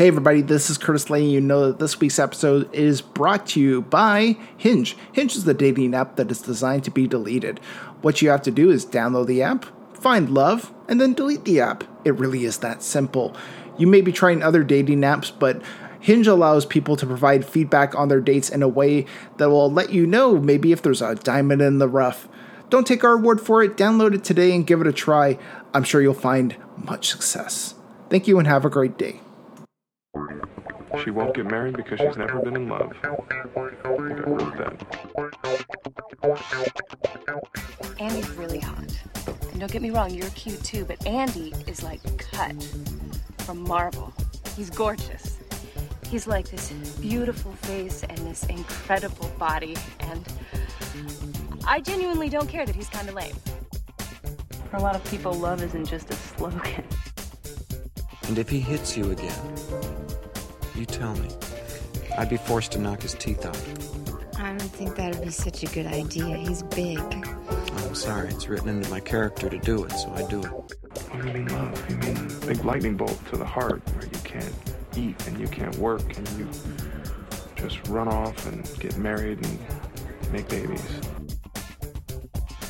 Hey, everybody, this is Curtis letting you know that this week's episode is brought to you by Hinge. Hinge is the dating app that is designed to be deleted. What you have to do is download the app, find love, and then delete the app. It really is that simple. You may be trying other dating apps, but Hinge allows people to provide feedback on their dates in a way that will let you know maybe if there's a diamond in the rough. Don't take our word for it, download it today and give it a try. I'm sure you'll find much success. Thank you and have a great day. She won't get married because she's never been in love. I think I wrote that. Andy's really hot. And don't get me wrong, you're cute too, but Andy is like cut from marble. He's gorgeous. He's like this beautiful face and this incredible body, and I genuinely don't care that he's kind of lame. For a lot of people, love isn't just a slogan. And if he hits you again, you tell me. I'd be forced to knock his teeth out. I don't think that would be such a good idea. He's big. Oh, I'm sorry. It's written into my character to do it, so I do it. What do you mean love? You mean big lightning bolt to the heart where you can't eat and you can't work and you just run off and get married and make babies.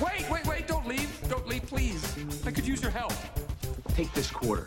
Wait, wait, wait, don't leave. Don't leave, please. I could use your help. Take this quarter.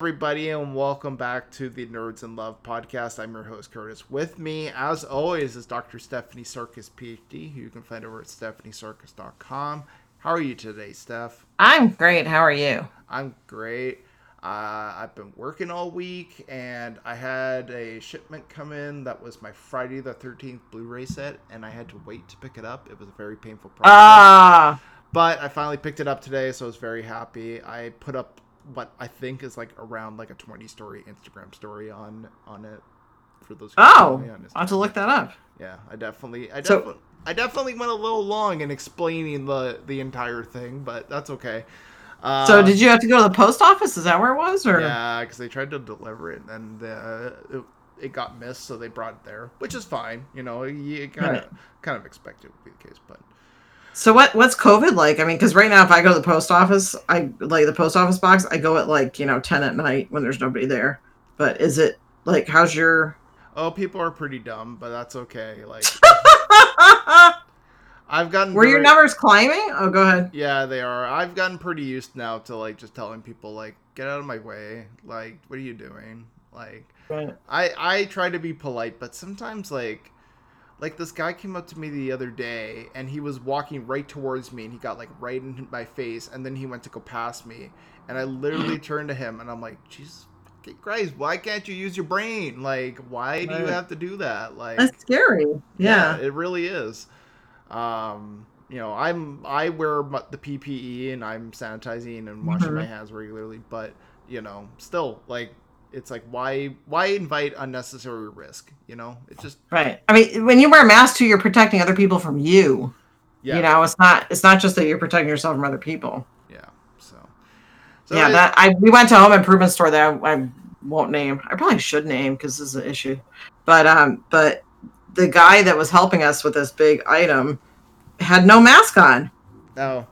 Everybody, and welcome back to the Nerds in Love podcast. I'm your host, Curtis. With me, as always, is Dr. Stephanie Sarkis, PhD, who you can find over at stephaniesarkis.com. How are you today, Steph? I'm great. How are you? I'm great. Uh, I've been working all week, and I had a shipment come in that was my Friday the 13th Blu-ray set, and I had to wait to pick it up. It was a very painful process. Ah! But I finally picked it up today, so I was very happy. I put up what I think is like around like a 20 story Instagram story on on it for those. Oh, I'll have to look that up. Yeah, I definitely, I definitely, so, I definitely went a little long in explaining the the entire thing, but that's okay. Uh, so did you have to go to the post office? Is that where it was, or yeah, because they tried to deliver it and uh, it, it, got missed, so they brought it there, which is fine. You know, you kind of right. kind of expected would be the case, but so what what's COVID like? I mean, because right now if I go to the post office, I like the post office box. I go at like you know ten at night when there's nobody there. But is it like how's your? Oh, people are pretty dumb, but that's okay. Like I've gotten. Were very... your numbers climbing? Oh, go ahead. Yeah, they are. I've gotten pretty used now to like just telling people like get out of my way. Like, what are you doing? Like, right. I I try to be polite, but sometimes like like this guy came up to me the other day and he was walking right towards me and he got like right in my face and then he went to go past me and I literally turned to him and I'm like, Jesus Christ, why can't you use your brain? Like, why do you have to do that? Like, that's scary. Yeah, yeah it really is. Um, you know, I'm I wear the PPE and I'm sanitizing and washing mm-hmm. my hands regularly, but you know, still like it's like why why invite unnecessary risk you know? It's just right. I mean when you wear a mask too you're protecting other people from you. Yeah. you know it's not it's not just that you're protecting yourself from other people. Yeah so, so yeah that i we went to a home improvement store that I, I won't name. I probably should name because this is an issue. But um but the guy that was helping us with this big item had no mask on. Oh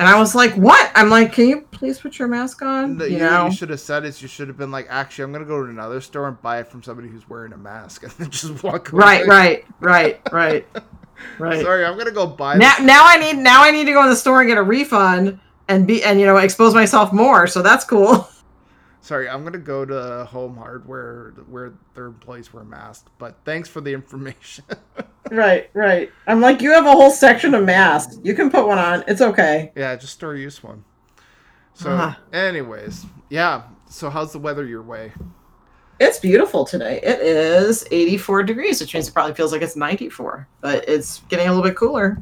and I was like, "What?" I'm like, "Can you please put your mask on?" you, you know, you should have said is you should have been like, "Actually, I'm gonna go to another store and buy it from somebody who's wearing a mask, and then just walk away." Right, right, right, right, right. Sorry, I'm gonna go buy. Now, this. now I need now I need to go in the store and get a refund and be and you know expose myself more. So that's cool. Sorry, I'm gonna go to Home Hardware where their employees wear masks. But thanks for the information. right, right. I'm like, you have a whole section of masks. You can put one on. It's okay. Yeah, just store use one. So, uh-huh. anyways, yeah. So, how's the weather your way? It's beautiful today. It is 84 degrees, which means it probably feels like it's 94, but it's getting a little bit cooler.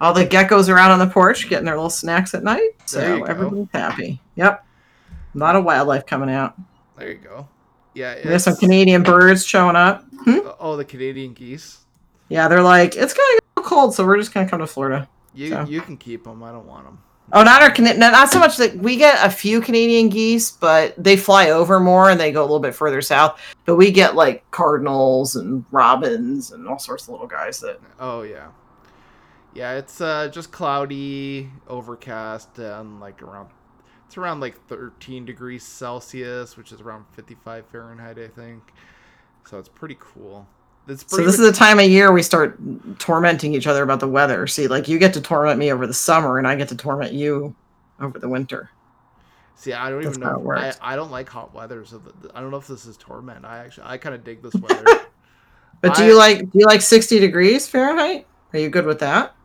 All the geckos are out on the porch getting their little snacks at night, so everybody's happy. Yep. A lot of wildlife coming out. There you go. Yeah, have some Canadian birds showing up. Hmm? Oh, the Canadian geese. Yeah, they're like, it's gonna cold, so we're just gonna come to Florida. You So. you can keep them. I don't want them. Oh, not our no, not so much that we get a few Canadian geese, but they fly over more and they go a little bit further south. But we get like cardinals and robins and all sorts of little guys that. Oh yeah, yeah. It's uh just cloudy, overcast, and like around. It's around like 13 degrees Celsius, which is around 55 Fahrenheit, I think. So it's pretty cool. It's So pretty this is the time of year we start tormenting each other about the weather. See, like you get to torment me over the summer, and I get to torment you over the winter. See, I don't That's even know. I, I don't like hot weather, so th- I don't know if this is torment. I actually I kind of dig this weather. But do you like do you like sixty degrees Fahrenheit? Are you good with that?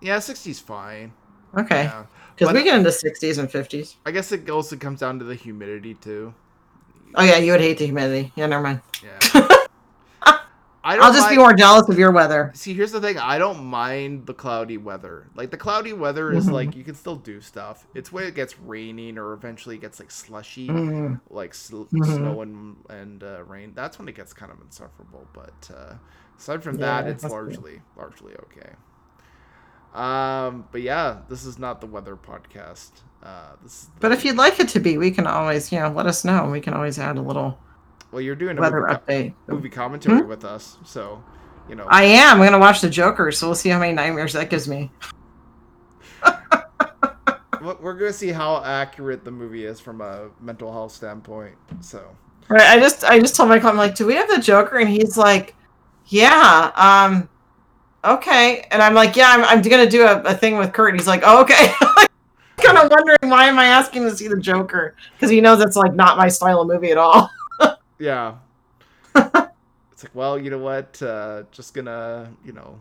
Yeah, 60's fine. Okay, Yeah. Because we get into sixties and fifties. I guess it also comes down to the humidity too. Oh yeah, you would hate the humidity. Yeah, never mind. Yeah. I don't I'll just be more jealous of your weather. See, here's the thing. I don't mind the cloudy weather. Like the cloudy weather is Mhm. like you can still do stuff. It's when it gets raining or eventually it gets like slushy, Mhm. like sl- Mhm. snow and and uh, rain. That's when it gets kind of insufferable. But uh, aside from Yeah, that, it's good. largely largely okay. Um, but yeah, this is not the weather podcast. Uh, this is But if you'd like it to be, we can always, you know, let us know. We can always add a little. well, you're doing a weather movie, co- update. movie commentary Hmm? with us, so you know. I am. I'm gonna watch the Joker, so we'll see how many nightmares that gives me. We're gonna see how accurate the movie is from a mental health standpoint. So Right. I just, I just told Michael, I'm like, do we have the Joker? And he's like, yeah. Um, okay. And I'm like, yeah, I'm, I'm gonna do a, a thing with Kurt. And he's like, oh, okay. kind of wondering why am I asking to see the Joker? Because he knows it's like not my style of movie at all. yeah, it's like, well, you know what? Uh, just gonna, you know,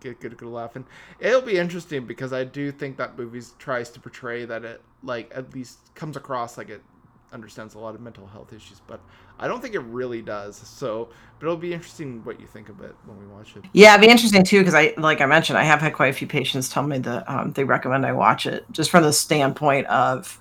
get good, good laughing. It'll be interesting because I do think that movie tries to portray that it, like, at least comes across like it understands a lot of mental health issues, but I don't think it really does. So, but it'll be interesting what you think of it when we watch it. Yeah, it'd be interesting too because I, like I mentioned, I have had quite a few patients tell me that um, they recommend I watch it just from the standpoint of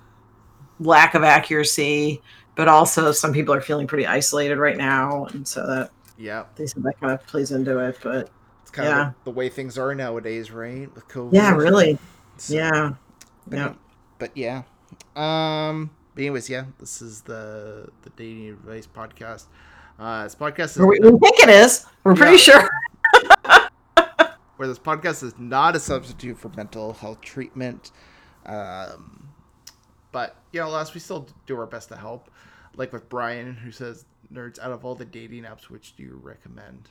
lack of accuracy, but also some people are feeling pretty isolated right now, and so that Yeah, they said that kind of plays into it. But it's kind Yeah. of the, the way things are nowadays, right? With COVID. yeah, really, So- yeah, But yeah. But yeah. Um. But anyways, yeah, this is the the dating advice podcast. Uh, this podcast is. We, we think it is. We're pretty Yeah. sure. where this podcast is not a substitute for mental health treatment. Um, but you know, last we still do our best to help. Like with Brian, who says, "Nerds, out of all the dating apps, which do you recommend?"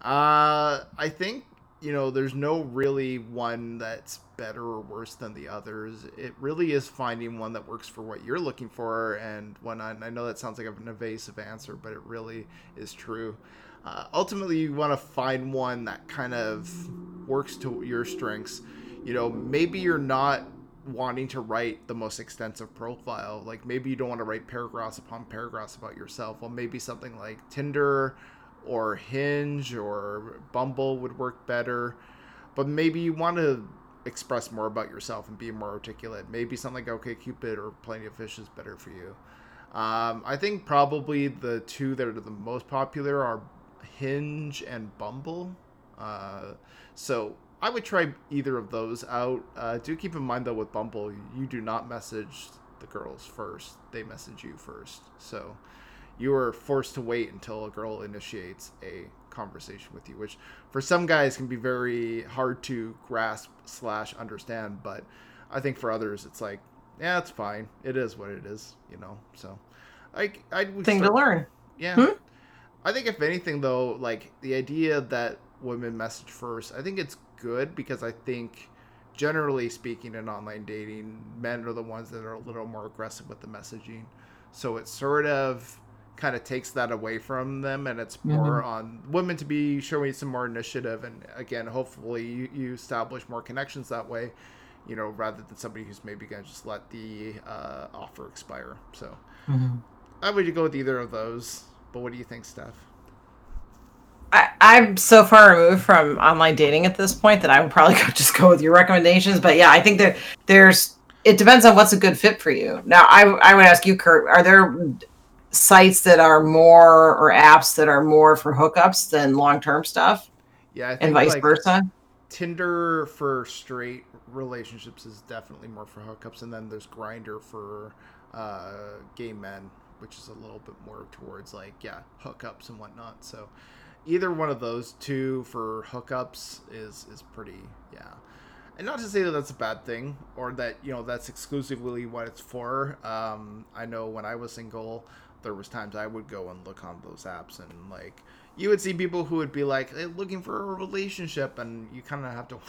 Uh, I think you know, there's no really one that's better or worse than the others. It really is finding one that works for what you're looking for, and when I, I know that sounds like an evasive answer, but it really is true. Uh, ultimately, you want to find one that kind of works to your strengths. You know, maybe you're not wanting to write the most extensive profile. Like maybe you don't want to write paragraphs upon paragraphs about yourself. Well, maybe something like Tinder or Hinge or Bumble would work better. But maybe you want to express more about yourself and be more articulate. Maybe something like OK Cupid or Plenty of Fish is better for you. Um, I think probably the two that are the most popular are Hinge and Bumble. Uh, so I would try either of those out. Uh, do keep in mind though with Bumble, you do not message the girls first; they message you first. So you are forced to wait until a girl initiates a conversation with you, which for some guys can be very hard to grasp slash understand. But I think for others, it's like, yeah, it's fine. It is what it is, you know. So I I Thing to learn. Yeah. Hmm? I think if anything though, like the idea that women message first, I think it's good because I think generally speaking in online dating, men are the ones that are a little more aggressive with the messaging. So it sort of kind of takes that away from them and it's more Mhm. on women to be showing some more initiative and again hopefully you, you establish more connections that way you know rather than somebody who's maybe gonna just let the uh, offer expire so Mhm. i would go with either of those but what do you think steph I, I'm so far removed from online dating at this point that I would probably go, just go with your recommendations. But yeah, I think that there's it depends on what's a good fit for you. Now, I I would ask you, Kurt, are there sites that are more or apps that are more for hookups than long term stuff. Yeah, I and vice like, versa. Tinder for straight relationships is definitely more for hookups, and then there's Grindr for uh, gay men, which is a little bit more towards like yeah hookups and whatnot. So either one of those two for hookups is is pretty yeah. And not to say that that's a bad thing or that you know that's exclusively what it's for. Um, I know when I was single, there was times I would go and look on those apps and like you would see people who would be like hey, looking for a relationship, and you kind of have to.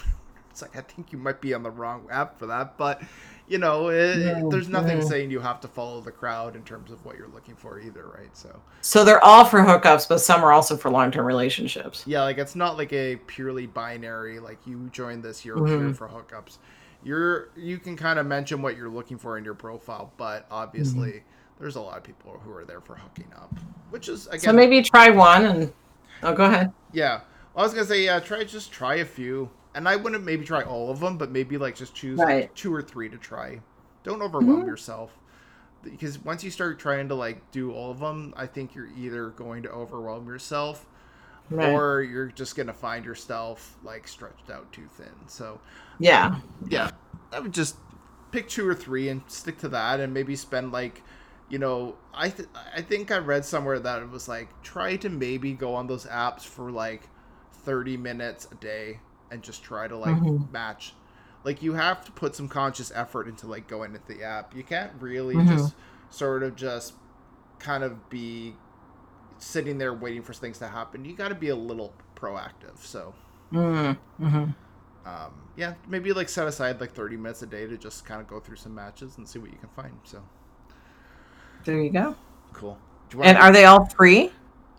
It's like I think you might be on the wrong app for that, but you know, it, it, there's nothing saying you have to follow the crowd in terms of what you're looking for either, right? So. So they're all for hookups, but some are also for long term relationships. Yeah, like it's not like a purely binary. Like you join this, you're Mhm. here for hookups. You're you can kind of mention what you're looking for in your profile, but obviously there's a lot of people who are there for hooking up, which is again. So maybe try one and oh, go ahead. Yeah, I was gonna say yeah. Try just try a few, and I wouldn't maybe try all of them, but maybe like just choose Right. two or three to try. Don't overwhelm Mhm. yourself, because once you start trying to like do all of them, I think you're either going to overwhelm yourself, Right. or you're just gonna find yourself like stretched out too thin. So Yeah. yeah, I would just pick two or three and stick to that, and maybe spend like, you know, I th- I think I read somewhere that it was like try to maybe go on those apps for like thirty minutes a day and just try to like Mhm. match. Like you have to put some conscious effort into like going into the app. You can't really Mhm. just sort of just kind of be sitting there waiting for things to happen. You got to be a little proactive. So Mm, hmm um, yeah, maybe like set aside like 30 minutes a day to just kind of go through some matches and see what you can find. So There you go. cool. And wanna- are they all free?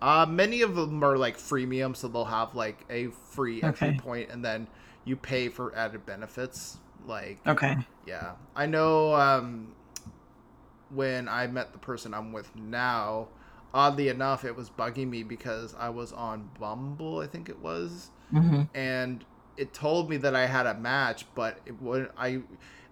Uh, many of them are like freemium, so they'll have like a free entry Okay. point, and then you pay for added benefits. Like Okay. yeah, I know. Um, when I met the person I'm with now, oddly enough, it was bugging me because I was on Bumble, I think it was, Mhm. and it told me that I had a match, but it would I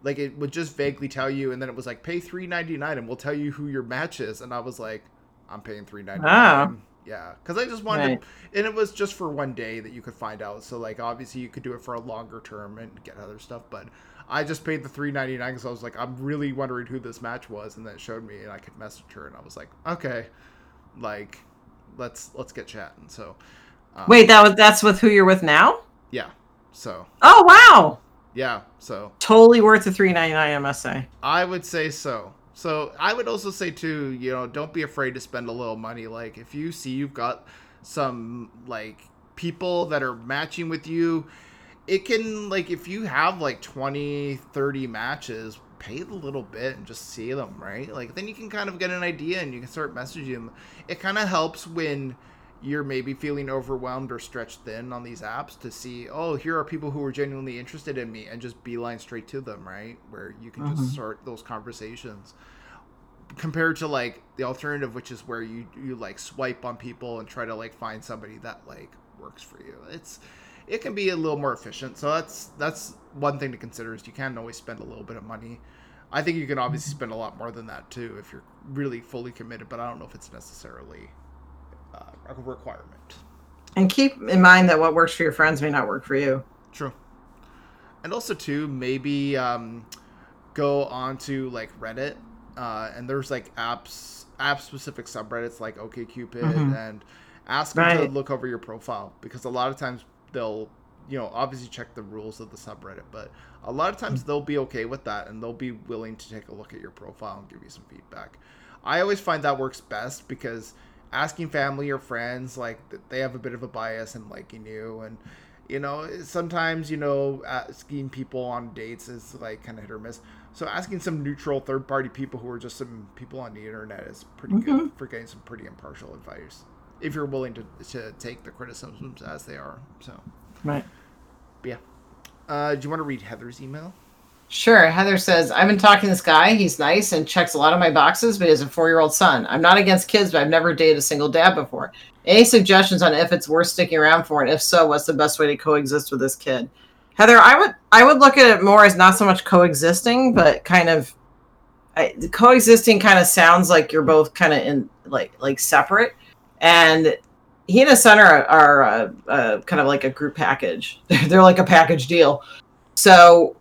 like it would just vaguely tell you, and then it was like pay three ninety nine, and we'll tell you who your match is, and I was like, I'm paying three ninety nine. Yeah, because I just wanted, Right. to, and it was just for one day that you could find out. So like, obviously, you could do it for a longer term and get other stuff. But I just paid the three ninety nine because I was like, I'm really wondering who this match was, and then it showed me, and I could message her, and I was like, okay, like, let's let's get chatting. So, um, Wait, that was that's with who you're with now? yeah, so Oh wow. Yeah, so Totally worth the three ninety nine, I must say. I would say so. So I would also say too, you know, don't be afraid to spend a little money. Like if you see you've got some like people that are matching with you, it can like if you have like 20, 30 matches, pay a little bit and just see them, right? Like then you can kind of get an idea and you can start messaging them. It kind of helps when you're maybe feeling overwhelmed or stretched thin on these apps to see, oh, here are people who are genuinely interested in me and just beeline straight to them, right? Where you can Mhm. just start those conversations. Compared to like the alternative, which is where you you like swipe on people and try to like find somebody that like works for you. It's it can be a little more efficient. So that's that's one thing to consider is you can always spend a little bit of money. I think you can obviously spend a lot more than that too if you're really fully committed, but I don't know if it's necessarily uh, a requirement. And keep in mind that what works for your friends may not work for you. True. And also too, maybe um, go onto like Reddit, uh, and there's like apps, app specific subreddits like OkCupid, Mhm. and ask them to look over your profile because a lot of times they'll, you know, obviously check the rules of the subreddit, but a lot of times they'll be okay with that and they'll be willing to take a look at your profile and give you some feedback. I always find that works best because asking family or friends like they have a bit of a bias in liking you and you know sometimes you know asking people on dates is like kind of hit or miss so asking some neutral third party people who are just some people on the internet is pretty good Mhm. for getting some pretty impartial advice if you're willing to, to take the criticisms as they are so Right. but yeah uh, do you want to read heather's email Sure. Heather says, I've been talking to this guy. He's nice and checks a lot of my boxes, but he has a four year old son. I'm not against kids, but I've never dated a single dad before. Any suggestions on if it's worth sticking around for? And if so, what's the best way to coexist with this kid? Heather, I would I would look at it more as not so much coexisting, but kind of I, coexisting kind of sounds like you're both kind of in like like separate, and he and his son are, are uh, uh, kind of like a group package. They're like a package deal. So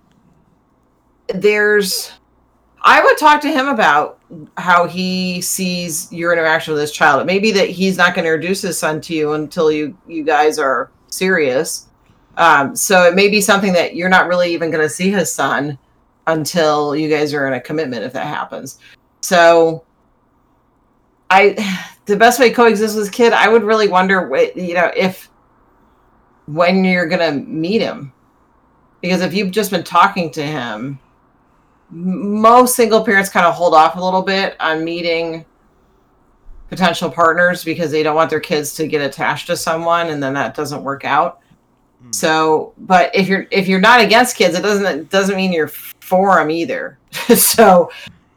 there's, I would talk to him about how he sees your interaction with his child. It may be that he's not going to introduce his son to you until you you guys are serious. Um, so it may be something that you're not really even going to see his son until you guys are in a commitment if that happens. So I the best way to coexist with this kid, I would really wonder what you know if when you're gonna meet him. Because if you've just been talking to him, most single parents kind of hold off a little bit on meeting potential partners because they don't want their kids to get attached to someone and then that doesn't work out. Mm. So, but if you're if you're not against kids, it doesn't it doesn't mean you're for them either. so,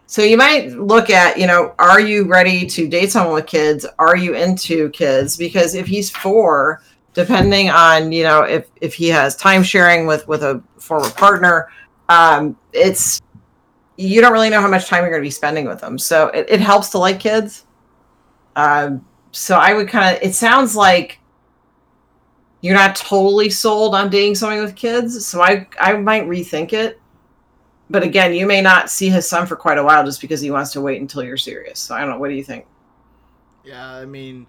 so you might look at you know, are you ready to date someone with kids? Are you into kids? Because if he's for, depending on you know if if he has time sharing with with a former partner, um, it's you don't really know how much time you're going to be spending with them. So it, it helps to like kids. Um, so I would kind of. It sounds like you're not totally sold on dating somebody with kids, so I I might rethink it. But again, you may not see his son for quite a while just because he wants to wait until you're serious. So I don't know. What do you think? Yeah, I mean,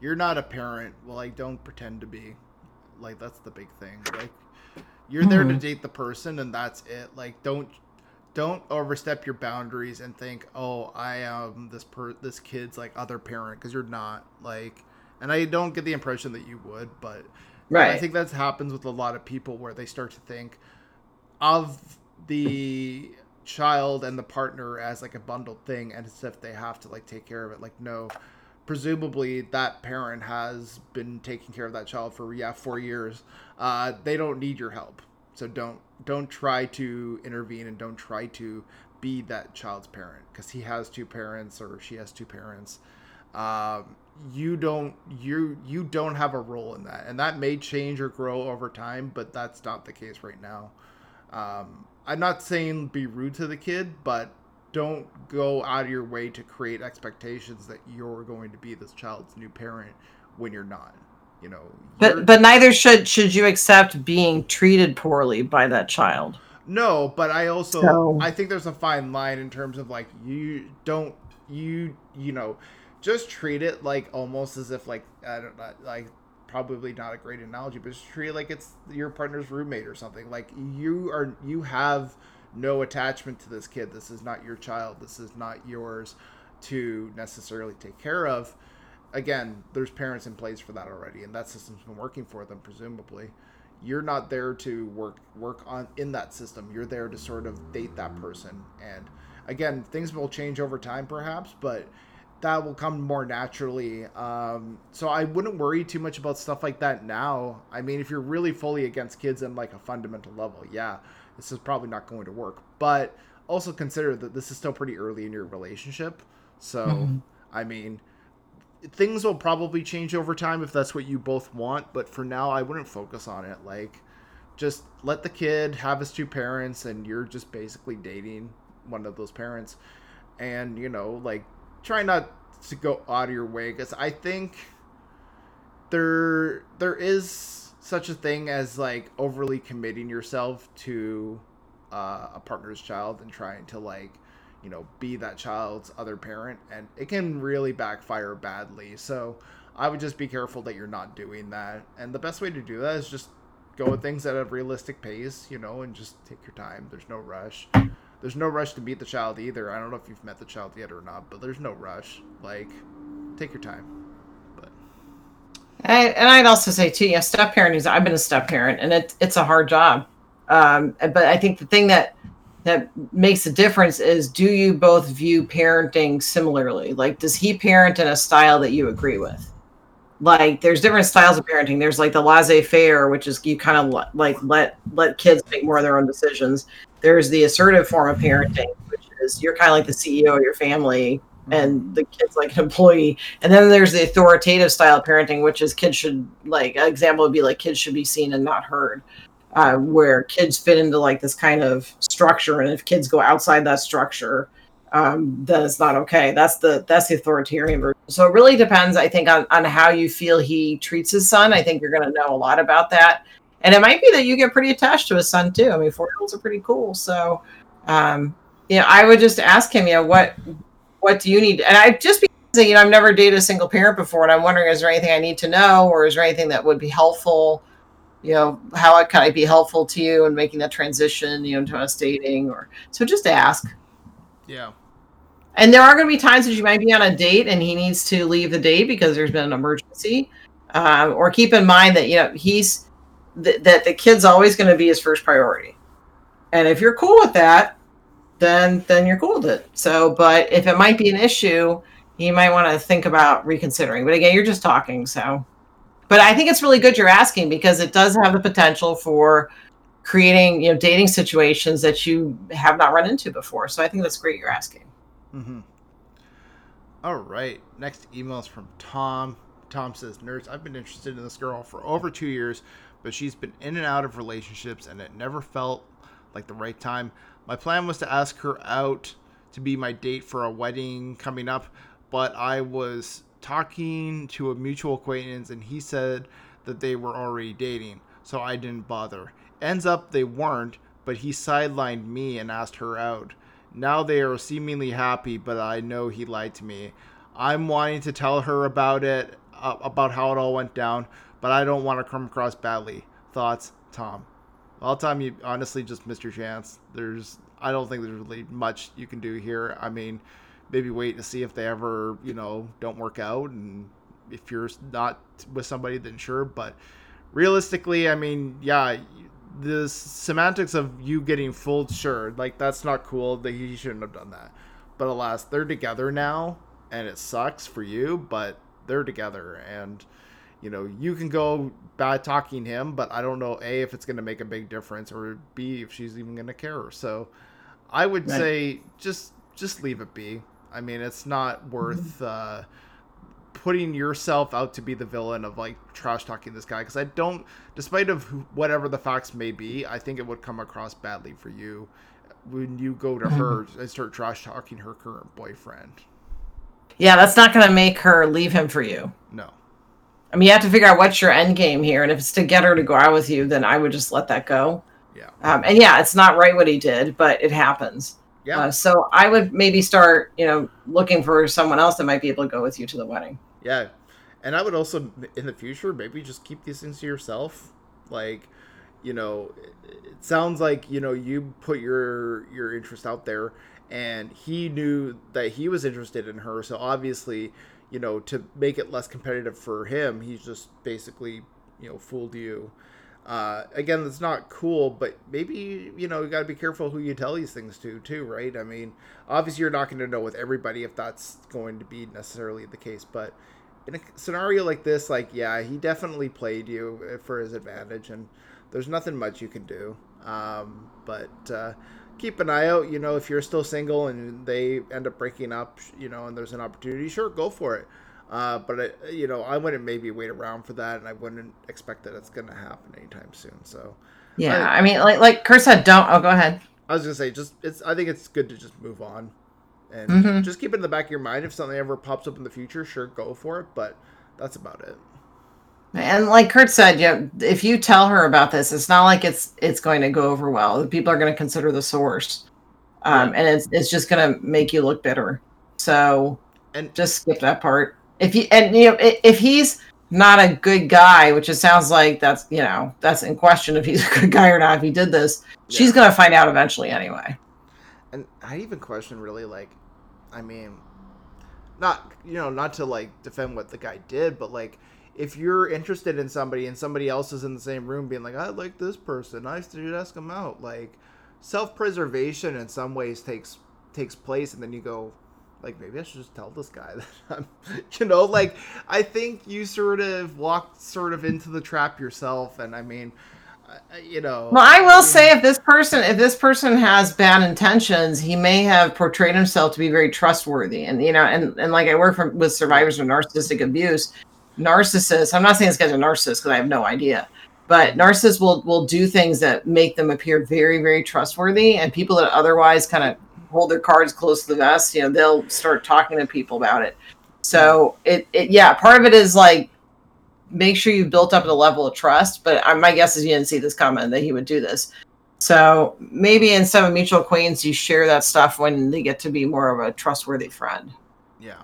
you're not a parent. Well, like, don't pretend to be. Like, that's the big thing. Like, you're mm-hmm. there to mm-hmm. date the person, and that's it. Like, don't don't overstep your boundaries and think, oh, I am this per this kid's like other parent because you're not. Like, and I don't get the impression that you would, but Right. I think that happens with a lot of people where they start to think of the child and the partner as like a bundled thing and as if they have to like take care of it. Like no, presumably that parent has been taking care of that child for yeah four years. Uh, they don't need your help, so don't don't try to intervene and don't try to be that child's parent because he has two parents or she has two parents. Um, you don't you you don't have a role in that and that may change or grow over time but that's not the case right now um, i'm not saying be rude to the kid but don't go out of your way to create expectations that you're going to be this child's new parent when you're not you know but but neither should should you accept being treated poorly by that child no but i also so. i think there's a fine line in terms of like you don't you you know just treat it like almost as if like I don't know, like probably not a great analogy, but just treat it like it's your partner's roommate or something. Like you are you have no attachment to this kid. This is not your child. This is not yours to necessarily take care of. Again, there's parents in place for that already, and that system's been working for them, presumably. You're not there to work work on in that system. You're there to sort of date that person. And again, things will change over time, perhaps, but that will come more naturally. Um, so I wouldn't worry too much about stuff like that now. I mean, if you're really fully against kids in like a fundamental level, yeah, this is probably not going to work. But also consider that this is still pretty early in your relationship. So, mm-hmm. I mean, things will probably change over time if that's what you both want. But for now, I wouldn't focus on it. Like, just let the kid have his two parents, and you're just basically dating one of those parents. And, you know, like, try not to go out of your way because I think there there is such a thing as like overly committing yourself to uh, a partner's child and trying to like you know be that child's other parent and it can really backfire badly so i would just be careful that you're not doing that and the best way to do that is just go with things at a realistic pace you know and just take your time there's no rush there's no rush to meet the child either. I don't know if you've met the child yet or not, but there's no rush. Like, take your time. But I, and I'd also say too, yeah, step parenting. Is i've been a step parent, and it, it's a hard job. Um, but I think the thing that that makes a difference is do you both view parenting similarly? Like, does he parent in a style that you agree with? Like, there's different styles of parenting. There's like the laissez-faire, which is you kind of like let let kids make more of their own decisions. There's the assertive form of parenting, which is you're kind of like the CEO of your family and mm-hmm. the kid's like an employee. And then there's the authoritative style of parenting, which is kids should like an example would be like kids should be seen and not heard. Uh, where kids fit into like this kind of structure, and if kids go outside that structure, um, then it's not okay. That's the that's the authoritarian version. So it really depends, I think, on on how you feel he treats his son. I think you're going to know a lot about that, and it might be that you get pretty attached to his son too. I mean, four year olds are pretty cool. So, um, you know, I would just ask him, you know, what what do you need? And I just because you know I've never dated a single parent before, and I'm wondering, is there anything I need to know, or is there anything that would be helpful? You know, how can I be helpful to you in making that transition, you know, into us dating, or so just ask. Yeah. And there are going to be times that you might be on a date and he needs to leave the date because there's been an emergency. Um, or keep in mind that you know he's th- that the kid's always going to be his first priority. And if you're cool with that, then then you're cool with it. So, but if it might be an issue, you might want to think about reconsidering. But again, you're just talking, so. But I think it's really good you're asking because it does have the potential for creating you know dating situations that you have not run into before. So I think that's great you're asking. Mm-hmm. All right. Next email is from Tom. Tom says, Nerds, I've been interested in this girl for over two years, but she's been in and out of relationships and it never felt like the right time. My plan was to ask her out to be my date for a wedding coming up, but I was talking to a mutual acquaintance and he said that they were already dating, so I didn't bother. Ends up they weren't, but he sidelined me and asked her out. Now they are seemingly happy, but I know he lied to me. I'm wanting to tell her about it, uh, about how it all went down, but I don't want to come across badly. Thoughts, Tom? Well, Tom, you honestly just missed your chance. There's, I don't think there's really much you can do here. I mean, maybe wait to see if they ever, you know, don't work out, and if you're not with somebody, then sure. But realistically, I mean, yeah, the semantics of you getting full sure like that's not cool that he shouldn't have done that but alas they're together now and it sucks for you but they're together and you know you can go bad talking him but i don't know a if it's going to make a big difference or b if she's even going to care so i would right. say just just leave it be i mean it's not worth mm-hmm. uh putting yourself out to be the villain of like trash talking this guy because I don't, despite of whatever the facts may be, I think it would come across badly for you when you go to her and start trash talking her current boyfriend. Yeah, that's not going to make her leave him for you. No. I mean, you have to figure out what's your end game here, and if it's to get her to go out with you, then I would just let that go. Yeah. Um, and yeah, it's not right what he did, but it happens. Yeah. Uh, so I would maybe start, you know, looking for someone else that might be able to go with you to the wedding. Yeah. And I would also, in the future, maybe just keep these things to yourself. Like, you know, it sounds like you know you put your your interest out there, and he knew that he was interested in her. So obviously, you know, to make it less competitive for him, he's just basically you know fooled you. Uh, again, that's not cool, but maybe you know you got to be careful who you tell these things to too, right? I mean, obviously you're not going to know with everybody if that's going to be necessarily the case, but in a scenario like this, like yeah, he definitely played you uh, for his advantage, and there's nothing much you can do. Um, but uh, keep an eye out. You know, if you're still single and they end up breaking up, you know, and there's an opportunity, sure, go for it. Uh, but I, you know, I wouldn't maybe wait around for that, and I wouldn't expect that it's going to happen anytime soon. So, yeah, I, I, mean, like like Kurt said, don't. Oh, go ahead. I was gonna say, just it's. I think it's good to just move on, and mm-hmm. just keep it in the back of your mind. If something ever pops up in the future, sure, go for it. But that's about it. And like Kurt said, yeah, if you tell her about this, it's not like it's it's going to go over well. People are going to consider the source, um, and it's it's just going to make you look bitter. So, and just skip that part if you and you know if he's not a good guy, which it sounds like that's you know that's in question if he's a good guy or not. If he did this, yeah. she's gonna find out eventually anyway. And I even question really like, I mean, not you know not to like defend what the guy did, but like if you're interested in somebody and somebody else is in the same room being like, I like this person, I should ask them out. Like self preservation in some ways takes takes place, and then you go, like maybe I should just tell this guy that I'm, you know, like I think you sort of walked sort of into the trap yourself, and I mean, you know. Well, I will I mean, say if this person, if this person has bad intentions, he may have portrayed himself to be very trustworthy, and you know, and and like I work from, with survivors of narcissistic abuse, narcissists. I'm not saying this guy's a narcissist because I have no idea. But narcissists will will do things that make them appear very, very trustworthy, and people that otherwise kind of hold their cards close to the vest, you know, they'll start talking to people about it. So it, it yeah, part of it is like make sure you've built up a level of trust. But my guess is you didn't see this comment that he would do this. So maybe instead of mutual Queens, you share that stuff when they get to be more of a trustworthy friend. Yeah,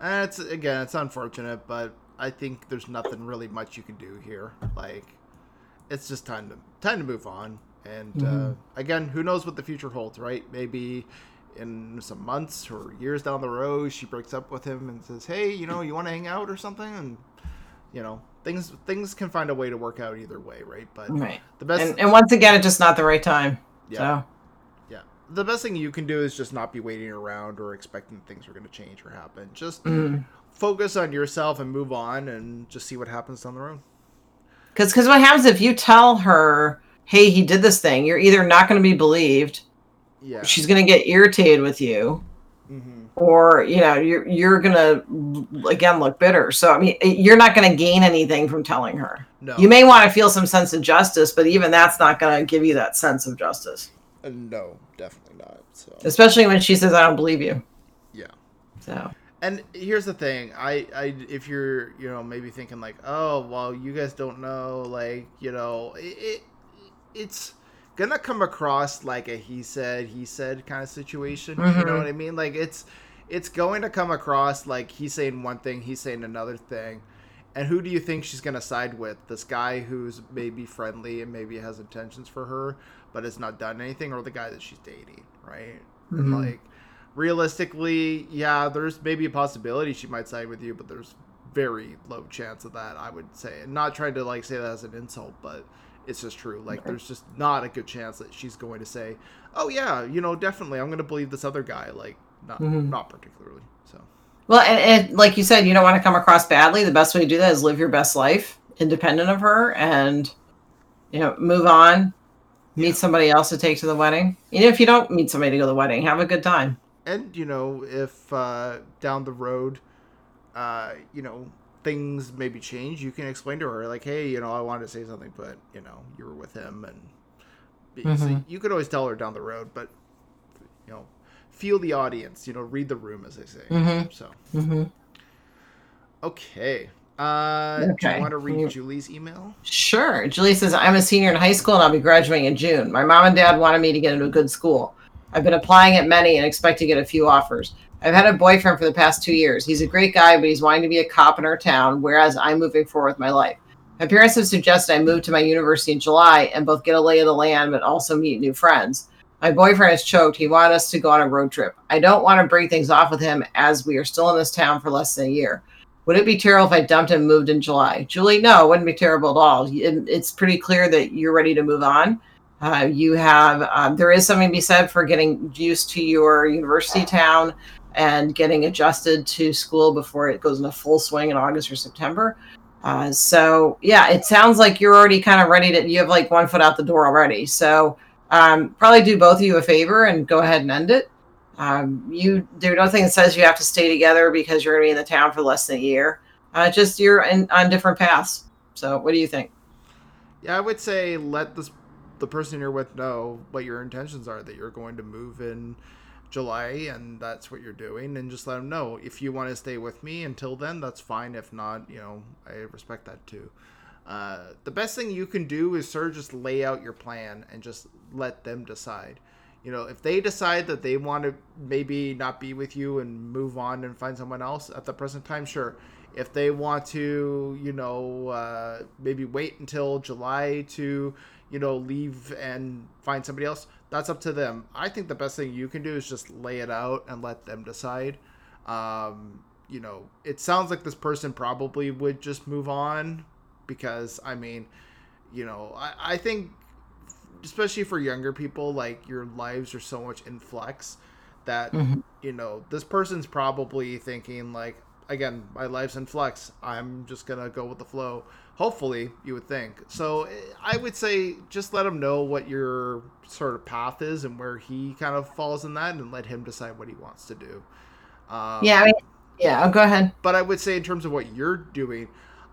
and it's again, it's unfortunate, but I think there's nothing really much you can do here. Like, it's just time to time to move on. And mm-hmm. uh, again, who knows what the future holds, right? Maybe in some months or years down the road, she breaks up with him and says, "Hey, you know, you want to hang out or something?" And you know, things things can find a way to work out either way, right? But right. the best, and, and once again, it's just not the right time. Yeah. So. Yeah. The best thing you can do is just not be waiting around or expecting things are going to change or happen. Just mm. focus on yourself and move on, and just see what happens down the road. Because because what happens if you tell her, "Hey, he did this thing," you're either not going to be believed. Yeah. She's going to get irritated with you. Mm-hmm. or you know you're you're gonna again look bitter. So i mean you're not gonna gain anything from telling her. No. You may want to feel some sense of justice but even that's not gonna give you that sense of justice. Uh, no definitely not so. Especially when she says i don't believe you. Yeah. So. And here's the thing i i if you're you know maybe thinking like oh well you guys don't know like you know it, it it's gonna come across like a he said he said kind of situation mm-hmm. you know what i mean like it's it's going to come across like he's saying one thing, he's saying another thing. And who do you think she's to side with? This guy who's maybe friendly and maybe has intentions for her, but has not done anything, or the guy that she's dating, right? Mm-hmm. Like, realistically, yeah, there's maybe a possibility she might side with you, but there's very low chance of that, I would say. And not trying to like say that as an insult, but it's just true. Like, there's just not a good chance that she's going to say, "Oh yeah, you know, definitely, I'm going to believe this other guy." Like, not mm-hmm. not particularly. So. Well, and, and, like you said, you don't want to come across badly. The best way to do that is live your best life, independent of her, and you know, move on. Meet yeah. somebody else to take to the wedding. Even if you don't meet somebody to go to the wedding, have a good time. And you know, if uh, down the road, uh, you know, things maybe change, you can explain to her like, "Hey, you know, I wanted to say something, but you know, you were with him," and mm-hmm. so you could always tell her down the road. But you know, feel the audience, you know, read the room, as they say. Mm-hmm. So, mm-hmm. okay. Uh, okay. Do you want to read Julie's email? Sure. Julie says, I'm a senior in high school and I'll be graduating in June. My mom and dad wanted me to get into a good school. I've been applying at many and expect to get a few offers. I've had a boyfriend for the past two years. He's a great guy, but he's wanting to be a cop in our town, whereas I'm moving forward with my life. My parents have suggested I move to my university in July and both get a lay of the land, but also meet new friends. My boyfriend is choked. He wanted us to go on a road trip. I don't want to break things off with him as we are still in this town for less than a year. Would it be terrible if I dumped him and moved in July? Julie, no, it wouldn't be terrible at all. It's pretty clear that you're ready to move on. Uh, you have, um, there is something to be said for getting used to your university town and getting adjusted to school before it goes into full swing in August or September. Uh, so, yeah, it sounds like you're already kind of ready to, you have like one foot out the door already. So, um, probably do both of you a favor and go ahead and end it. Um, you there's nothing that says you have to stay together because you're going to be in the town for less than a year. Uh, just you're in, on different paths. So, what do you think? Yeah, I would say let this the person you're with know what your intentions are. That you're going to move in July, and that's what you're doing, and just let them know if you want to stay with me until then. That's fine. If not, you know, I respect that too. Uh, the best thing you can do is sort of just lay out your plan and just let them decide. You know, if they decide that they want to maybe not be with you and move on and find someone else at the present time, sure. If they want to, you know, uh, maybe wait until July to, you know, leave and find somebody else, that's up to them. I think the best thing you can do is just lay it out and let them decide. Um, you know, it sounds like this person probably would just move on because I mean, you know, I, I think especially for younger people, like your lives are so much in flux that mm-hmm. you know this person's probably thinking like again my life's in flux i'm just gonna go with the flow hopefully you would think so i would say just let him know what your sort of path is and where he kind of falls in that and let him decide what he wants to do um, yeah I mean, yeah go ahead but i would say in terms of what you're doing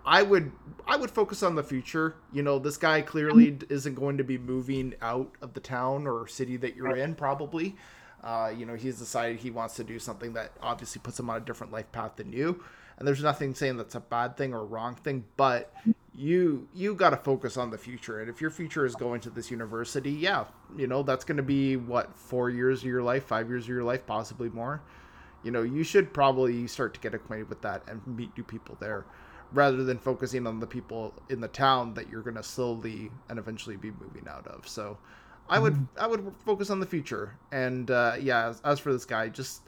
I would I would focus on the future. You know, this guy clearly isn't going to be moving out of the town or city that you're in, probably. Uh, you know, he's decided he wants to do something that obviously puts him on a different life path than you. And there's nothing saying that's a bad thing or wrong thing, but you you got to focus on the future. And if your future is going to this university, yeah, you know, that's going to be what 4 years of your life, 5 years of your life, possibly more. You know, you should probably start to get acquainted with that and meet new people there rather than focusing on the people in the town that you're going to slowly and eventually be moving out of. So, I would I would focus on the future. And uh, yeah, as, as for this guy, just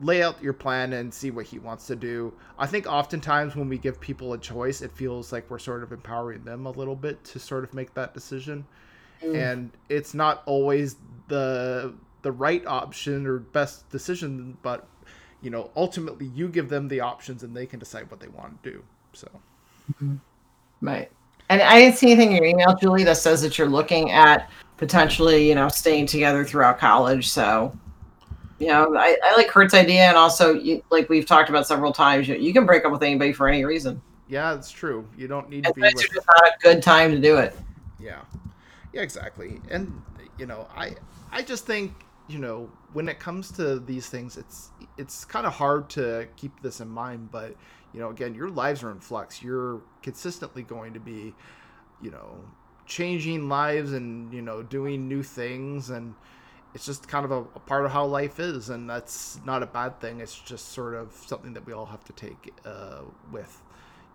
lay out your plan and see what he wants to do. I think oftentimes when we give people a choice, it feels like we're sort of empowering them a little bit to sort of make that decision. Mm. And it's not always the the right option or best decision, but you know, ultimately you give them the options and they can decide what they want to do. So, mm-hmm. right. And I didn't see anything in your email, Julie, that says that you're looking at potentially, you know, staying together throughout college. So, you know, I, I like Kurt's idea, and also, you, like we've talked about several times, you, you can break up with anybody for any reason. Yeah, it's true. You don't need to be. With... just not a good time to do it. Yeah, yeah, exactly. And you know, I I just think you know when it comes to these things, it's it's kind of hard to keep this in mind, but you know, again, your lives are in flux. You're consistently going to be, you know, changing lives and you know doing new things and it's just kind of a, a, part of how life is and that's not a bad thing it's just sort of something that we all have to take uh, with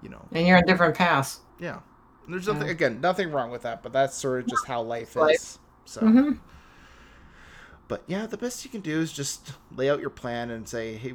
you know and you're on different paths yeah there's nothing yeah. again nothing wrong with that but that's sort of just how life, life. is so mm-hmm. but yeah the best you can do is just lay out your plan and say hey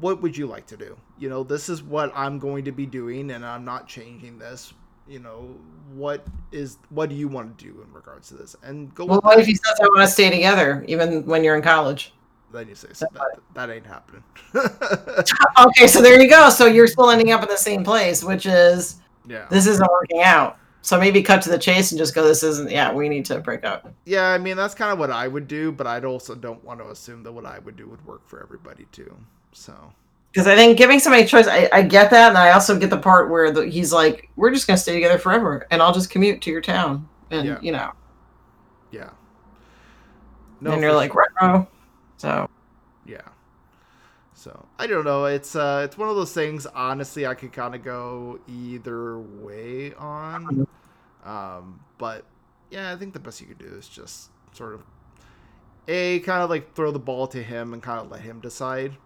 what would you like to do you know this is what i'm going to be doing and i'm not changing this you know what is what do you want to do in regards to this? And go well what if he says i want to stay together even when you're in college? Then you say so that, that ain't happening. Okay so there you go. So you're still ending up in the same place which is yeah. this isn't working out. So maybe cut to the chase and just go this isn't yeah we need to break up. Yeah i mean that's kind of what i would do but i'd also don't want to assume that what i would do would work for everybody too so because I think giving somebody choice, I, I, get that, and I also get the part where the, he's like, "We're just gonna stay together forever, and I'll just commute to your town," and yeah. you know, yeah. No, and you're like, sure. Retro. so yeah. So I don't know. It's uh, it's one of those things. Honestly, I could kind of go either way on, um, but yeah, I think the best you could do is just sort of a kind of like throw the ball to him and kind of let him decide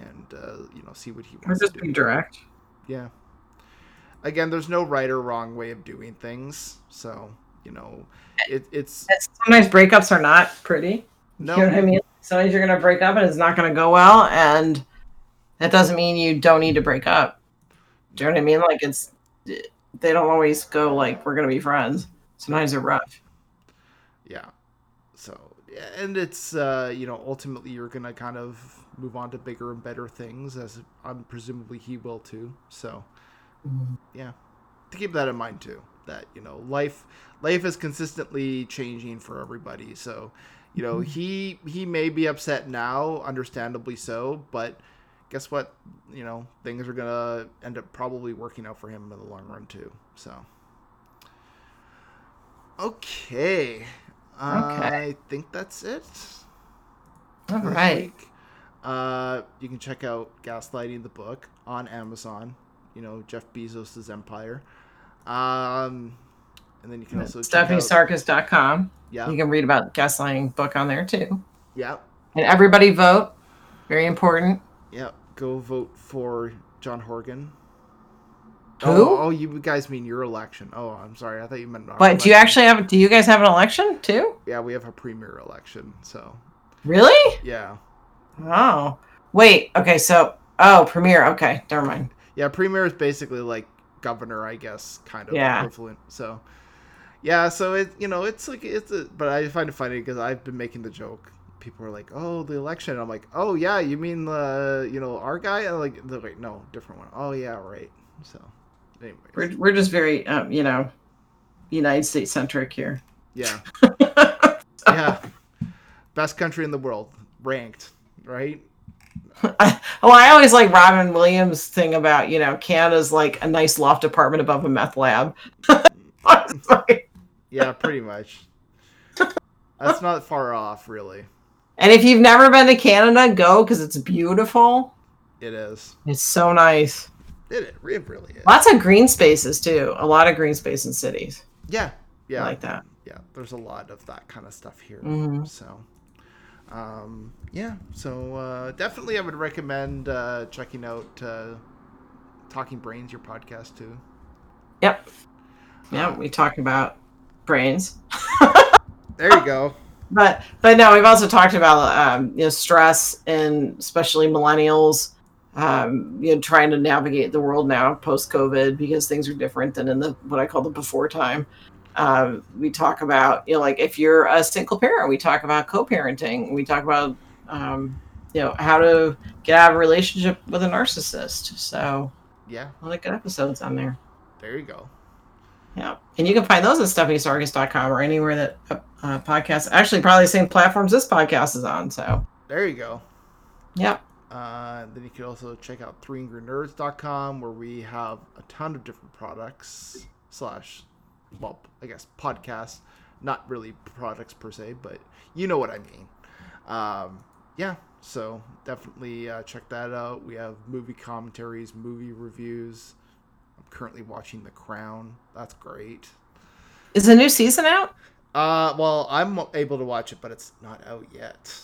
and uh, you know see what he wants. Or just be direct. Yeah. Again, there's no right or wrong way of doing things, so you know it, it's sometimes breakups are not pretty. No, you know what I mean. Sometimes you're gonna break up and it's not gonna go well, and that doesn't mean you don't need to break up. Do you know what I mean? Like it's they don't always go like we're gonna be friends. Sometimes they're rough. Yeah. So and it's uh, you know ultimately you're gonna kind of move on to bigger and better things, as I'm presumably he will too. So, mm-hmm. yeah, to keep that in mind too. That you know, life life is consistently changing for everybody. So, you know, mm-hmm. he he may be upset now, understandably so, but guess what? You know, things are gonna end up probably working out for him in the long run too. So, okay. Okay. I think that's it. All right. Week. Uh, you can check out Gaslighting the book on Amazon. You know Jeff Bezos' empire. Um, and then you can also check out StephanieSarkis.com. Yeah. You can read about Gaslighting book on there too. Yeah. And everybody vote. Very important. Yeah. Go vote for John Horgan. Who? Oh, oh, you guys mean your election? Oh, I'm sorry. I thought you meant. But election. do you actually have? Do you guys have an election too? Yeah, we have a premier election. So. Really? Yeah. Oh. Wait. Okay. So. Oh, premier. Okay. Never mind. Yeah, premier is basically like governor, I guess, kind of yeah. equivalent. So. Yeah. So it, you know, it's like it's, a, but I find it funny because I've been making the joke. People are like, "Oh, the election." And I'm like, "Oh yeah, you mean the, you know, our guy?" And like, they're like, "No, different one." Oh yeah, right. So. Anyways. We're we're just very, um, you know, United States centric here. Yeah. yeah. Best country in the world, ranked right? well, I always like Robin Williams' thing about you know Canada's like a nice loft apartment above a meth lab. yeah, pretty much. That's not far off, really. And if you've never been to Canada, go because it's beautiful. It is. It's so nice. It, it really is. Lots of green spaces too. A lot of green space in cities. Yeah. Yeah. I like that. Yeah. There's a lot of that kind of stuff here. Mhm. So, um, yeah. So uh, definitely, I would recommend uh, checking out uh, Talking Brains, your podcast too. Yep. Yeah, we talk about brains. There you go. But but no, we've also talked about um, you know stress and especially millennials, um, you know, trying to navigate the world now post COVID because things are different than in the what I call the before time. Um, we talk about you know like if you're a single parent, we talk about co-parenting. We talk about um, you know how to get out of a relationship with a narcissist. So Yeah. a lot of good episodes on there. There you go. Yeah. And you can find those at stephaniesarkis.com or anywhere that uh, uh, podcasts, actually, probably the same platforms this podcast is on. So, There you go. yeah. Uh, then you can also check out 3angrynerds.com where we have a ton of different products slash, well, I guess podcasts. Not really products per se, but you know what I mean. Um, yeah, so definitely uh, check that out. We have movie commentaries, movie reviews. I'm currently watching The Crown. That's great. Is the new season out? Uh, well, I'm able to watch it, but it's not out yet.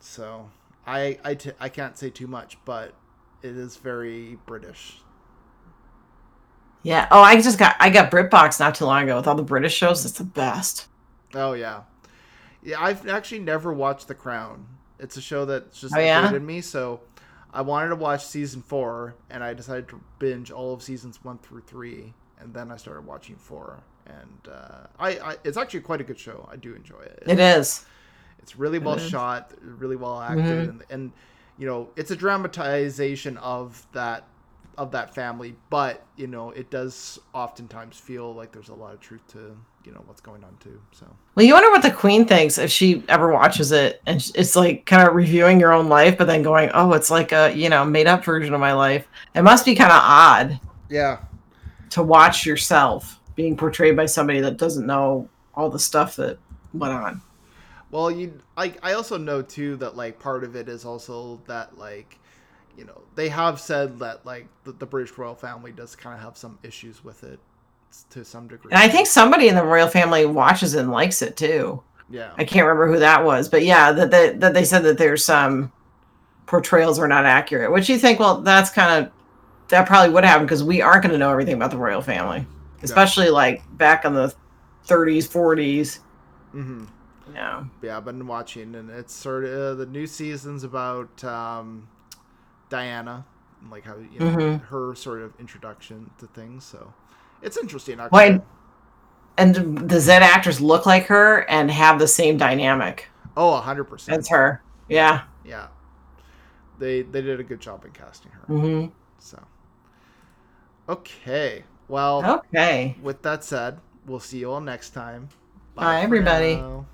So I I, t- I can't say too much, but it is very British. Yeah. Oh, I just got I got BritBox not too long ago with all the British shows. It's the best. Oh yeah, yeah. I've actually never watched The Crown. It's a show that's just Oh, yeah? in me. So I wanted to watch season four, and I decided to binge all of seasons one through three, and then I started watching four. And uh, I, I, it's actually quite a good show. I do enjoy it. It is. It's really well It shot, really well acted, Mhm. and, and you know, it's a dramatization of that of that family. But you know, it does oftentimes feel like there's a lot of truth to you know what's going on too. So Well, you wonder what the Queen thinks if she ever watches it, and it's like kind of reviewing your own life, but then going, "Oh, it's like a you know made up version of my life." It must be kind of odd yeah, to watch yourself being portrayed by somebody that doesn't know all the stuff that went on. Well, you I I also know too that like part of it is also that like you know they have said that like the, the British royal family does kind of have some issues with it to some degree. And I think somebody in the royal family watches it and likes it too. yeah, I can't remember who that was, but yeah, that that, that they said that there's some portrayals are not accurate. Which you think, well, that's kind of that probably would happen because we aren't going to know everything about the royal family, especially like back in the 30s, 40s. hmm Yeah. yeah, I've been watching, and it's sort of uh, the new season's about um, Diana, and like how you know Mhm. her sort of introduction to things. So it's interesting. Actually. Why? And does that actress look like her and have the same dynamic Oh, hundred percent. as her? Yeah. Yeah, they they did a good job in casting her. hmm So okay, well, Okay. With that said, we'll see you all next time. Bye, for everybody. now.